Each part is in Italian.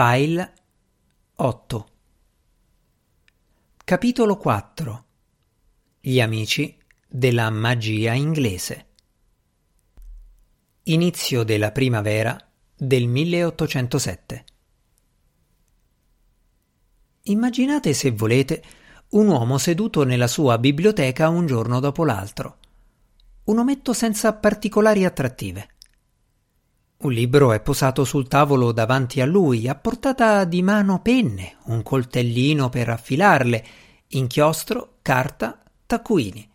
File 8 Capitolo 4 Gli amici della magia inglese Inizio della primavera del 1807 Immaginate se volete un uomo seduto nella sua biblioteca un giorno dopo l'altro. Un ometto senza particolari attrattive. Un libro è posato sul tavolo davanti a lui, a portata di mano penne, un coltellino per affilarle, inchiostro, carta, taccuini.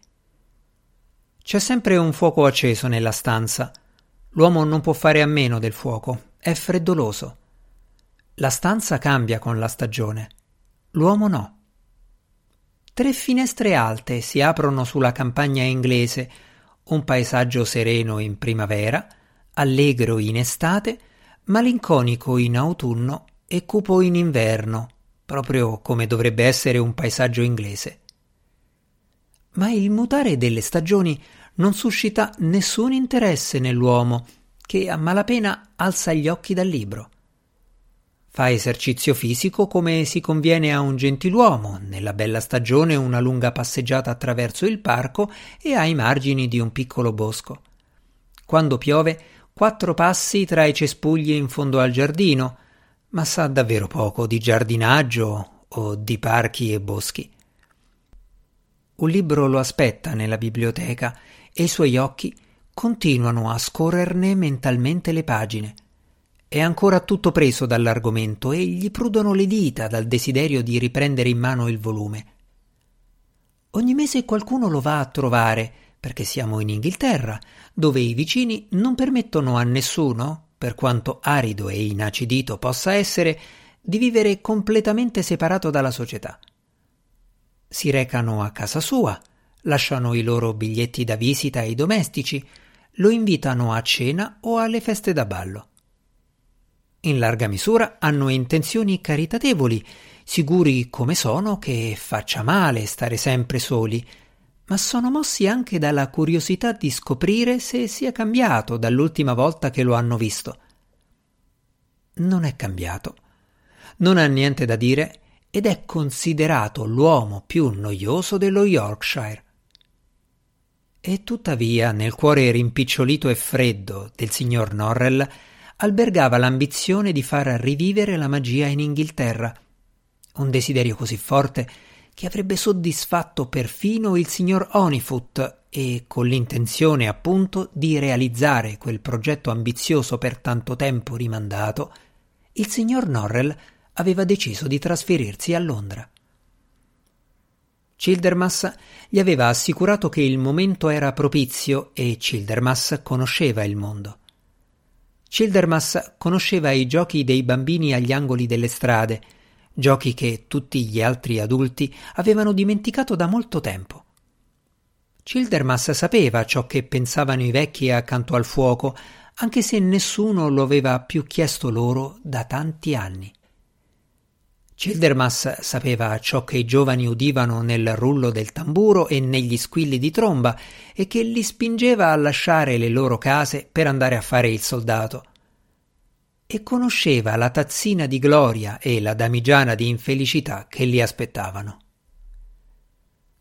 C'è sempre un fuoco acceso nella stanza. L'uomo non può fare a meno del fuoco, è freddoloso. La stanza cambia con la stagione. L'uomo no. Tre finestre alte si aprono sulla campagna inglese, un paesaggio sereno in primavera, allegro in estate, malinconico in autunno e cupo in inverno, proprio come dovrebbe essere un paesaggio inglese. Ma il mutare delle stagioni non suscita nessun interesse nell'uomo, che a malapena alza gli occhi dal libro. Fa esercizio fisico come si conviene a un gentiluomo, nella bella stagione una lunga passeggiata attraverso il parco e ai margini di un piccolo bosco. Quando piove quattro passi tra i cespugli in fondo al giardino, ma sa davvero poco di giardinaggio o di parchi e boschi. Un libro lo aspetta nella biblioteca e i suoi occhi continuano a scorrerne mentalmente le pagine. È ancora tutto preso dall'argomento e gli prudono le dita dal desiderio di riprendere in mano il volume. Ogni mese qualcuno lo va a trovare perché siamo in Inghilterra, dove i vicini non permettono a nessuno, per quanto arido e inacidito possa essere, di vivere completamente separato dalla società. Si recano a casa sua, lasciano i loro biglietti da visita ai domestici, lo invitano a cena o alle feste da ballo. In larga misura hanno intenzioni caritatevoli, sicuri come sono che faccia male stare sempre soli, ma sono mossi anche dalla curiosità di scoprire se sia cambiato dall'ultima volta che lo hanno visto. Non è cambiato. Non ha niente da dire ed è considerato l'uomo più noioso dello Yorkshire. E tuttavia, nel cuore rimpicciolito e freddo del signor Norrell albergava l'ambizione di far rivivere la magia in Inghilterra. Un desiderio così forte che avrebbe soddisfatto perfino il signor Onifoot e con l'intenzione appunto di realizzare quel progetto ambizioso per tanto tempo rimandato, il signor Norrell aveva deciso di trasferirsi a Londra. Childermas gli aveva assicurato che il momento era propizio e Childermas conosceva il mondo. Childermas conosceva i giochi dei bambini agli angoli delle strade, giochi che tutti gli altri adulti avevano dimenticato da molto tempo. Childermas sapeva ciò che pensavano i vecchi accanto al fuoco, anche se nessuno lo aveva più chiesto loro da tanti anni. Childermas sapeva ciò che i giovani udivano nel rullo del tamburo e negli squilli di tromba e che li spingeva a lasciare le loro case per andare a fare il soldato e conosceva la tazzina di gloria e la damigiana di infelicità che li aspettavano.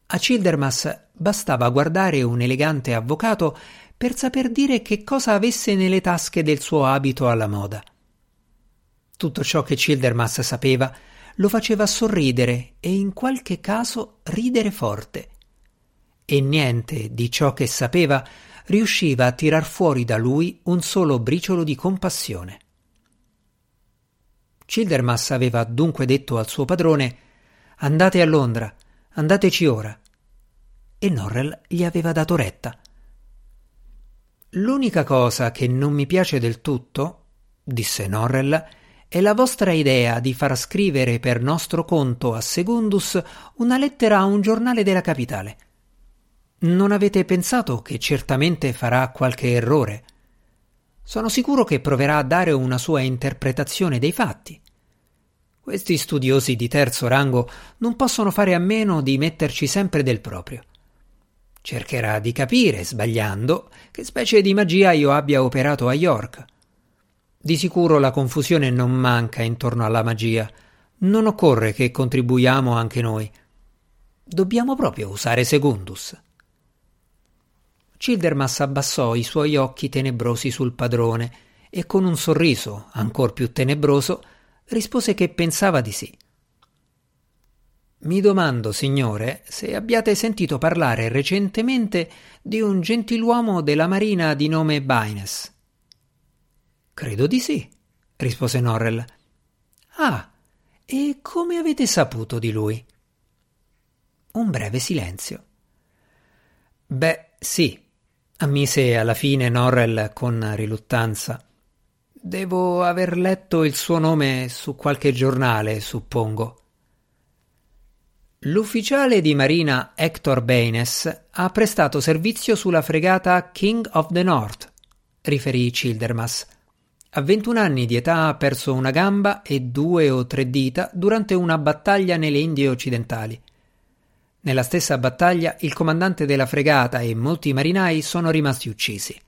A Childermas bastava guardare un elegante avvocato per saper dire che cosa avesse nelle tasche del suo abito alla moda. Tutto ciò che Childermas sapeva lo faceva sorridere e in qualche caso ridere forte. E niente di ciò che sapeva riusciva a tirar fuori da lui un solo briciolo di compassione. Childermas aveva dunque detto al suo padrone Andate a Londra, andateci ora. E Norrell gli aveva dato retta. L'unica cosa che non mi piace del tutto, disse Norrell, è la vostra idea di far scrivere per nostro conto a Segundus una lettera a un giornale della capitale. Non avete pensato che certamente farà qualche errore? Sono sicuro che proverà a dare una sua interpretazione dei fatti. Questi studiosi di terzo rango non possono fare a meno di metterci sempre del proprio. Cercherà di capire, sbagliando, che specie di magia io abbia operato a York. Di sicuro la confusione non manca intorno alla magia. Non occorre che contribuiamo anche noi. Dobbiamo proprio usare Secundus. Childermas abbassò i suoi occhi tenebrosi sul padrone e con un sorriso ancor più tenebroso rispose che pensava di sì. Mi domando, signore, se abbiate sentito parlare recentemente di un gentiluomo della marina di nome Baines. Credo di sì, rispose Norrell. Ah, e come avete saputo di lui? Un breve silenzio. Beh, sì, ammise alla fine Norrell con riluttanza. Devo aver letto il suo nome su qualche giornale, suppongo. L'ufficiale di marina Hector Baines ha prestato servizio sulla fregata King of the North, riferì Childermas. A 21 anni di età ha perso una gamba e due o tre dita durante una battaglia nelle Indie occidentali. Nella stessa battaglia il comandante della fregata e molti marinai sono rimasti uccisi.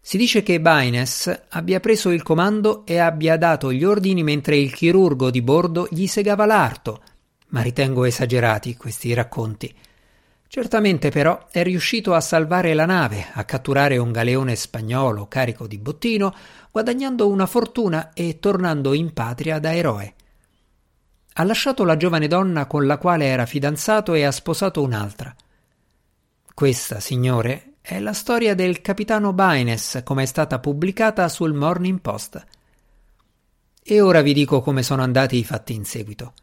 Si dice che Baines abbia preso il comando e abbia dato gli ordini mentre il chirurgo di bordo gli segava l'arto, ma ritengo esagerati questi racconti. Certamente però è riuscito a salvare la nave, a catturare un galeone spagnolo carico di bottino, guadagnando una fortuna e tornando in patria da eroe. Ha lasciato la giovane donna con la quale era fidanzato e ha sposato un'altra. Questa, signore, è la storia del capitano Baines come è stata pubblicata sul Morning Post. E ora vi dico come sono andati i fatti in seguito.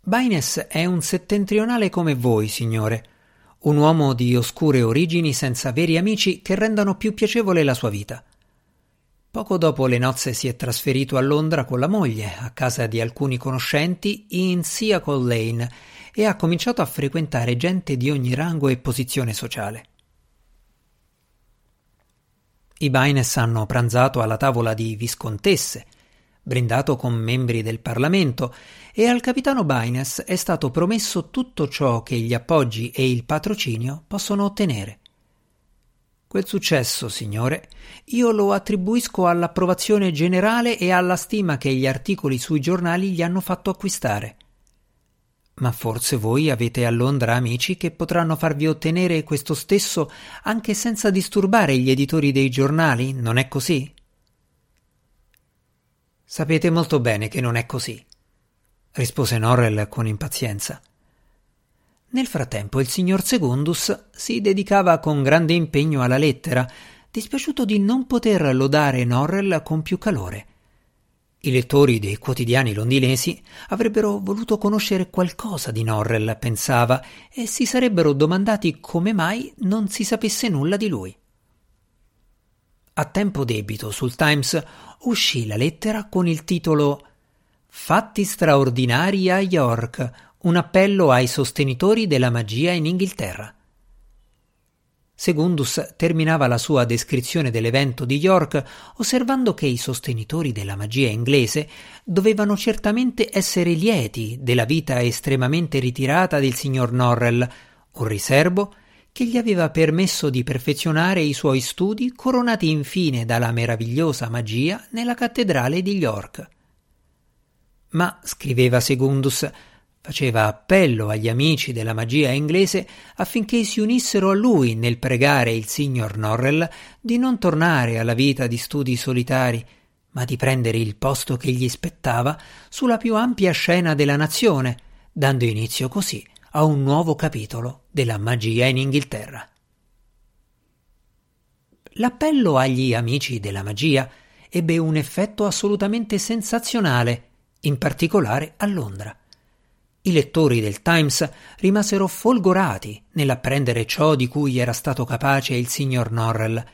Baines è un settentrionale come voi, signore, un uomo di oscure origini senza veri amici che rendano più piacevole la sua vita. Poco dopo le nozze si è trasferito a Londra con la moglie, a casa di alcuni conoscenti in Seacole Lane, e ha cominciato a frequentare gente di ogni rango e posizione sociale. I Baines hanno pranzato alla tavola di viscontesse, brindato con membri del Parlamento, e al capitano Baines è stato promesso tutto ciò che gli appoggi e il patrocinio possono ottenere. Quel successo, signore, io lo attribuisco all'approvazione generale e alla stima che gli articoli sui giornali gli hanno fatto acquistare. Ma forse voi avete a Londra amici che potranno farvi ottenere questo stesso anche senza disturbare gli editori dei giornali, non è così? Sapete molto bene che non è così, rispose Norrell con impazienza. Nel frattempo il signor Secundus si dedicava con grande impegno alla lettera, dispiaciuto di non poter lodare Norrell con più calore. I lettori dei quotidiani londinesi avrebbero voluto conoscere qualcosa di Norrell, pensava, e si sarebbero domandati come mai non si sapesse nulla di lui. A tempo debito sul Times uscì la lettera con il titolo Fatti straordinari a York, un appello ai sostenitori della magia in Inghilterra. Secundus terminava la sua descrizione dell'evento di York osservando che i sostenitori della magia inglese dovevano certamente essere lieti della vita estremamente ritirata del signor Norrell, un riservo che gli aveva permesso di perfezionare i suoi studi coronati infine dalla meravigliosa magia nella cattedrale di York. Ma, scriveva Secundus, faceva appello agli amici della magia inglese affinché si unissero a lui nel pregare il signor Norrell di non tornare alla vita di studi solitari, ma di prendere il posto che gli spettava sulla più ampia scena della nazione, dando inizio così a un nuovo capitolo della magia in Inghilterra. L'appello agli amici della magia ebbe un effetto assolutamente sensazionale, in particolare a Londra. I lettori del Times rimasero folgorati nell'apprendere ciò di cui era stato capace il signor Norrell.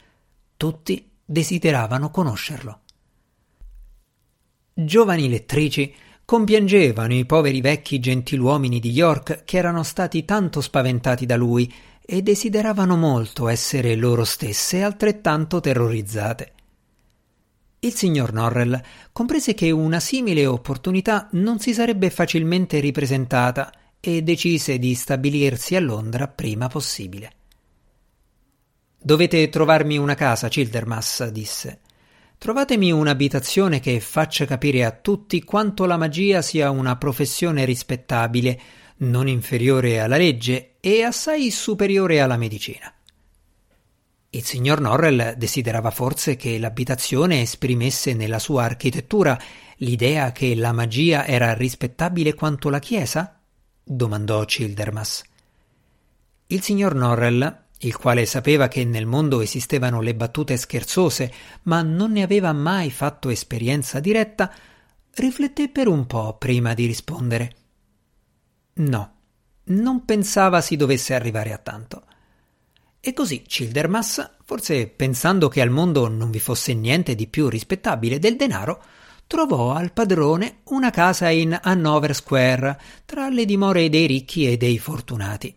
Tutti desideravano conoscerlo. Giovani lettrici compiangevano i poveri vecchi gentiluomini di York che erano stati tanto spaventati da lui e desideravano molto essere loro stesse altrettanto terrorizzate. Il signor Norrell comprese che una simile opportunità non si sarebbe facilmente ripresentata e decise di stabilirsi a Londra prima possibile. Dovete trovarmi una casa, Childermas, disse. Trovatemi un'abitazione che faccia capire a tutti quanto la magia sia una professione rispettabile, non inferiore alla legge e assai superiore alla medicina. Il signor Norrell desiderava forse che l'abitazione esprimesse nella sua architettura l'idea che la magia era rispettabile quanto la Chiesa? domandò Childermas. Il signor Norrell, il quale sapeva che nel mondo esistevano le battute scherzose, ma non ne aveva mai fatto esperienza diretta, rifletté per un po' prima di rispondere. No, non pensava si dovesse arrivare a tanto. E così Childermas, forse pensando che al mondo non vi fosse niente di più rispettabile del denaro, trovò al padrone una casa in Hanover Square, tra le dimore dei ricchi e dei fortunati.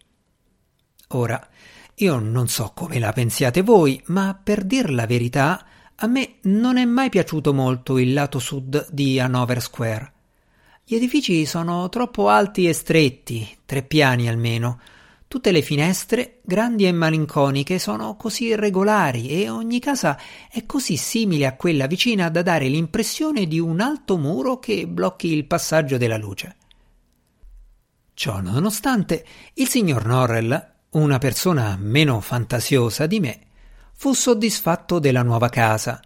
Ora, io non so come la pensiate voi, ma per dir la verità, a me non è mai piaciuto molto il lato sud di Hanover Square. Gli edifici sono troppo alti e stretti, tre piani almeno. Tutte le finestre, grandi e malinconiche, sono così irregolari e ogni casa è così simile a quella vicina da dare l'impressione di un alto muro che blocchi il passaggio della luce. Ciò nonostante, il signor Norrell, una persona meno fantasiosa di me, fu soddisfatto della nuova casa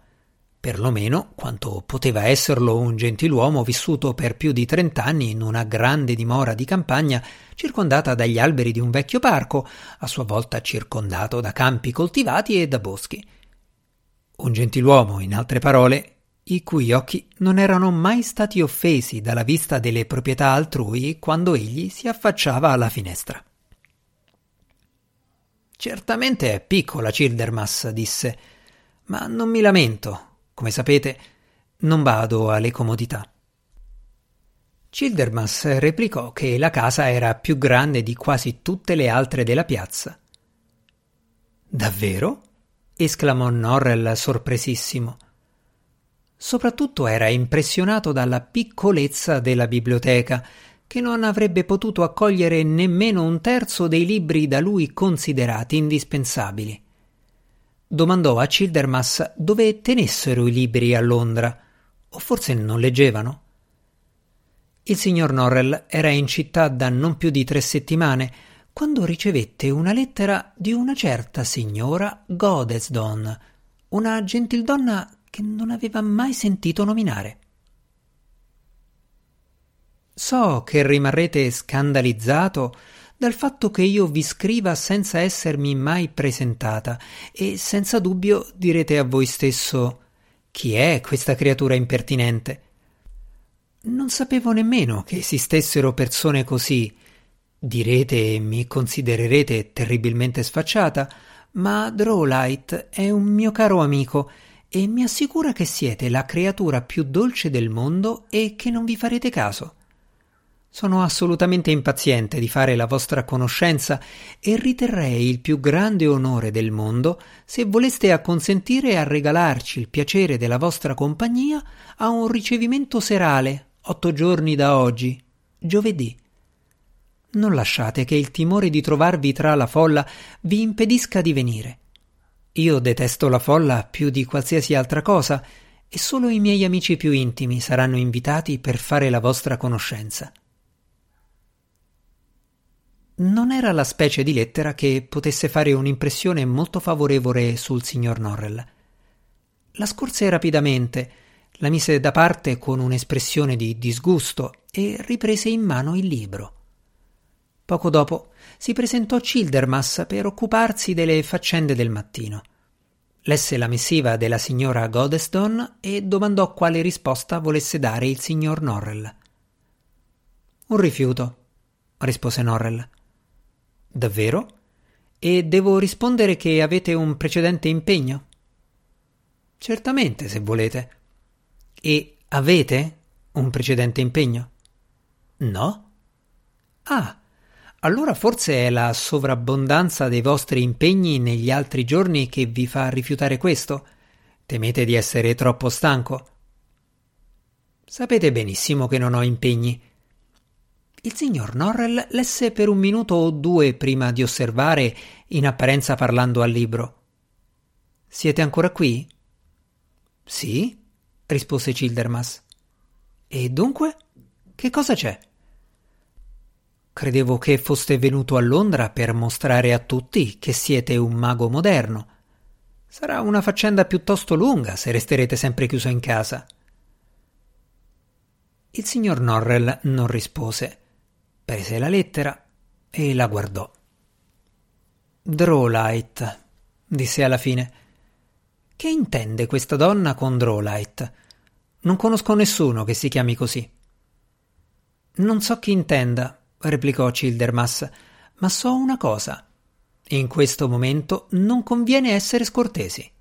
perlomeno quanto poteva esserlo un gentiluomo vissuto per più di trent'anni in una grande dimora di campagna circondata dagli alberi di un vecchio parco, a sua volta circondato da campi coltivati e da boschi. Un gentiluomo, in altre parole, i cui occhi non erano mai stati offesi dalla vista delle proprietà altrui quando egli si affacciava alla finestra. Certamente è piccola Childermas, disse, ma non mi lamento. Come sapete, non bado alle comodità. Childermas replicò che la casa era più grande di quasi tutte le altre della piazza. Davvero? esclamò Norrell sorpresissimo. Soprattutto era impressionato dalla piccolezza della biblioteca, che non avrebbe potuto accogliere nemmeno un terzo dei libri da lui considerati indispensabili domandò a Childermas dove tenessero i libri a Londra, o forse non leggevano. Il signor Norrell era in città da non più di tre settimane quando ricevette una lettera di una certa signora Godesdon, una gentildonna che non aveva mai sentito nominare. So che rimarrete scandalizzato dal fatto che io vi scriva senza essermi mai presentata e senza dubbio direte a voi stesso chi è questa creatura impertinente? Non sapevo nemmeno che esistessero persone così. Direte e mi considererete terribilmente sfacciata, ma Drawlight è un mio caro amico e mi assicura che siete la creatura più dolce del mondo e che non vi farete caso. Sono assolutamente impaziente di fare la vostra conoscenza e riterrei il più grande onore del mondo se voleste acconsentire a regalarci il piacere della vostra compagnia a un ricevimento serale, otto giorni da oggi, giovedì. Non lasciate che il timore di trovarvi tra la folla vi impedisca di venire. Io detesto la folla più di qualsiasi altra cosa e solo i miei amici più intimi saranno invitati per fare la vostra conoscenza non era la specie di lettera che potesse fare un'impressione molto favorevole sul signor Norrell. La scorse rapidamente, la mise da parte con un'espressione di disgusto e riprese in mano il libro. Poco dopo si presentò Childermas per occuparsi delle faccende del mattino. Lesse la missiva della signora Godeston e domandò quale risposta volesse dare il signor Norrell. Un rifiuto, rispose Norrell. Davvero? E devo rispondere che avete un precedente impegno? Certamente, se volete. E avete un precedente impegno? No? Ah, allora forse è la sovrabbondanza dei vostri impegni negli altri giorni che vi fa rifiutare questo? Temete di essere troppo stanco? Sapete benissimo che non ho impegni il signor Norrell lesse per un minuto o due prima di osservare, in apparenza parlando al libro. Siete ancora qui? Sì, rispose Childermas. E dunque? Che cosa c'è? Credevo che foste venuto a Londra per mostrare a tutti che siete un mago moderno. Sarà una faccenda piuttosto lunga se resterete sempre chiuso in casa. Il signor Norrell non rispose. Prese la lettera e la guardò. Drolight, disse alla fine. Che intende questa donna con Drolight? Non conosco nessuno che si chiami così. Non so chi intenda, replicò Childermas, ma so una cosa. In questo momento non conviene essere scortesi.